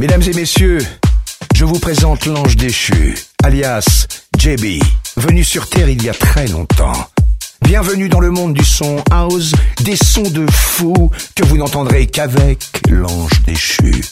Mesdames et messieurs, je vous présente l'ange déchu, alias JB, venu sur Terre il y a très longtemps. Bienvenue dans le monde du son house, des sons de fou que vous n'entendrez qu'avec l'ange déchu.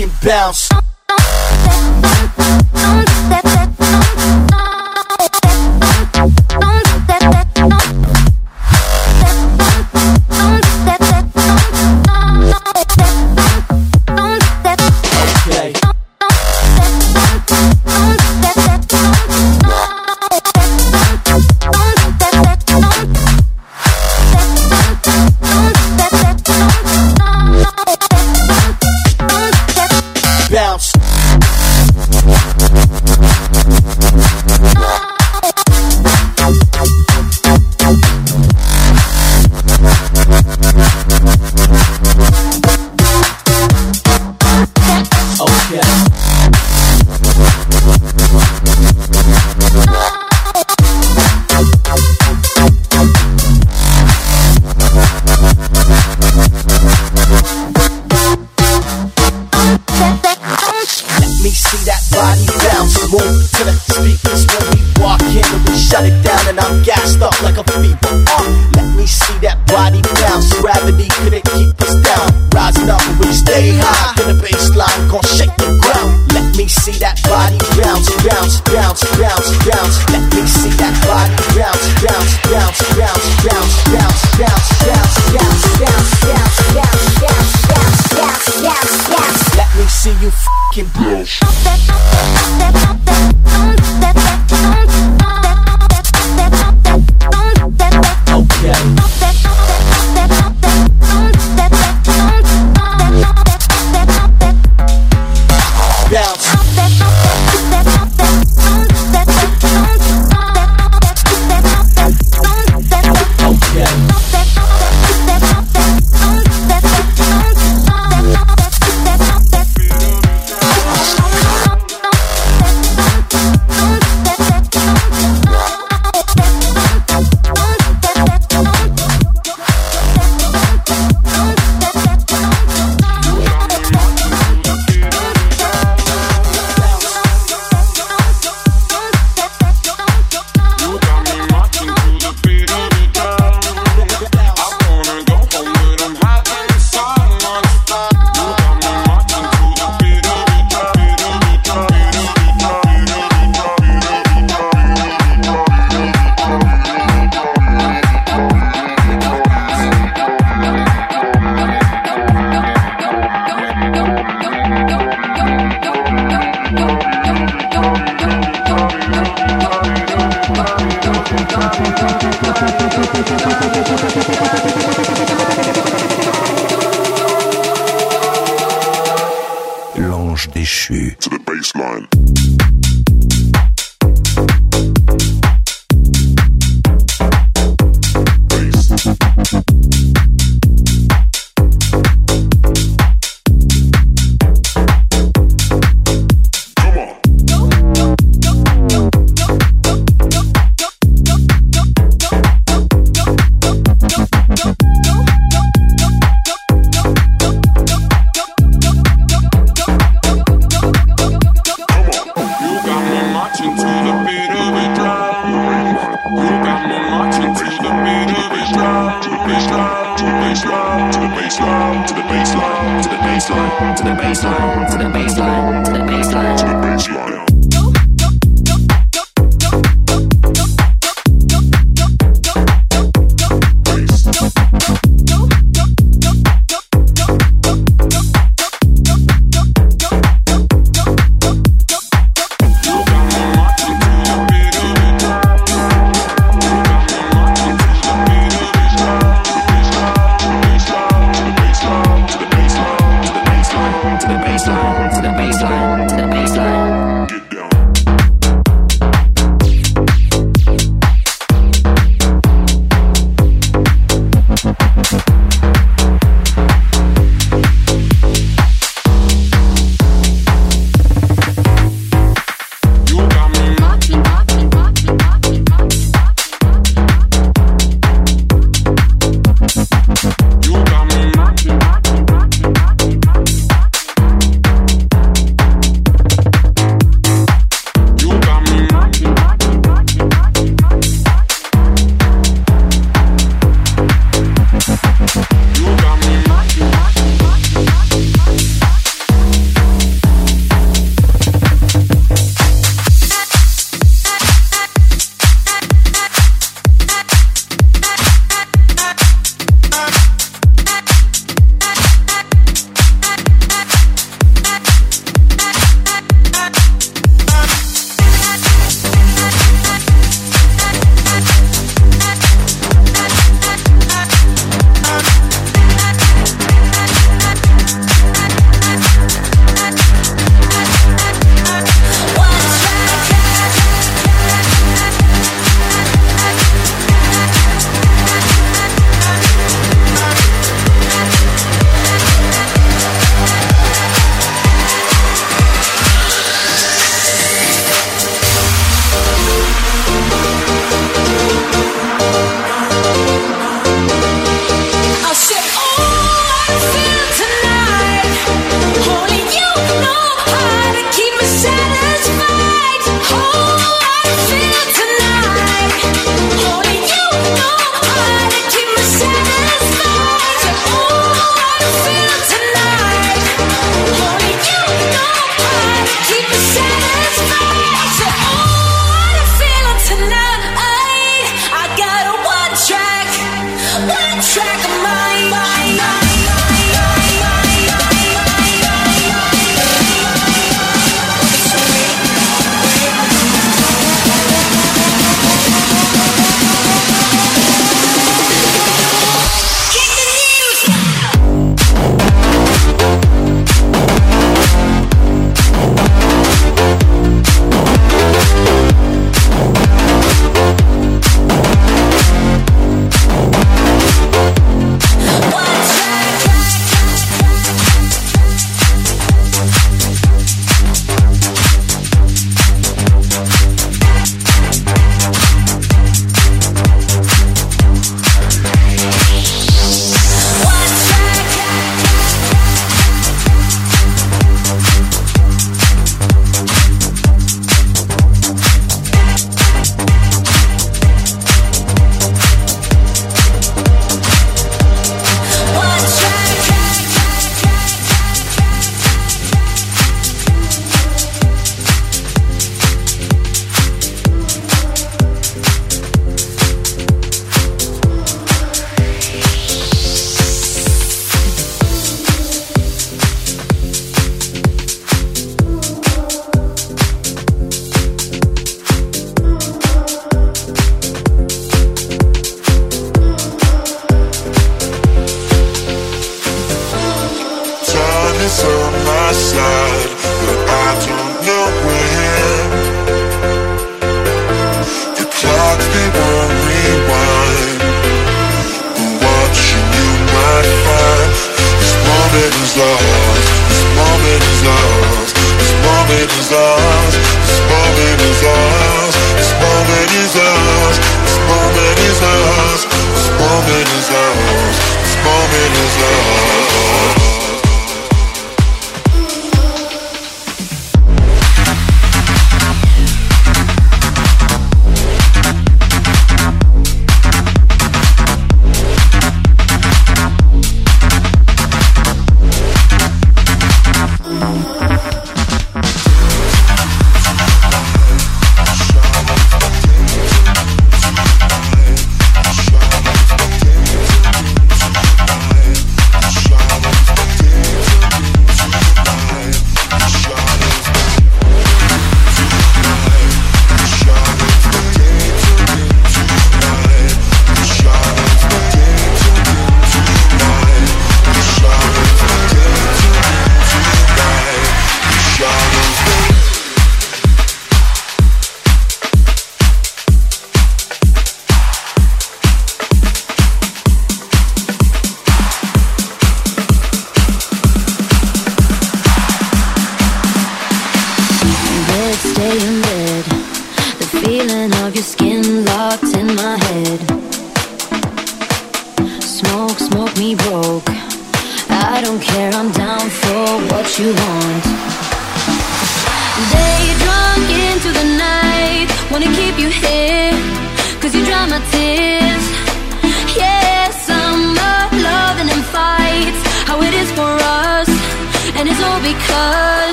and bounce. the baseline, to the baseline, to the baseline, to the baseline, to the baseline, to the baseline, to the baseline.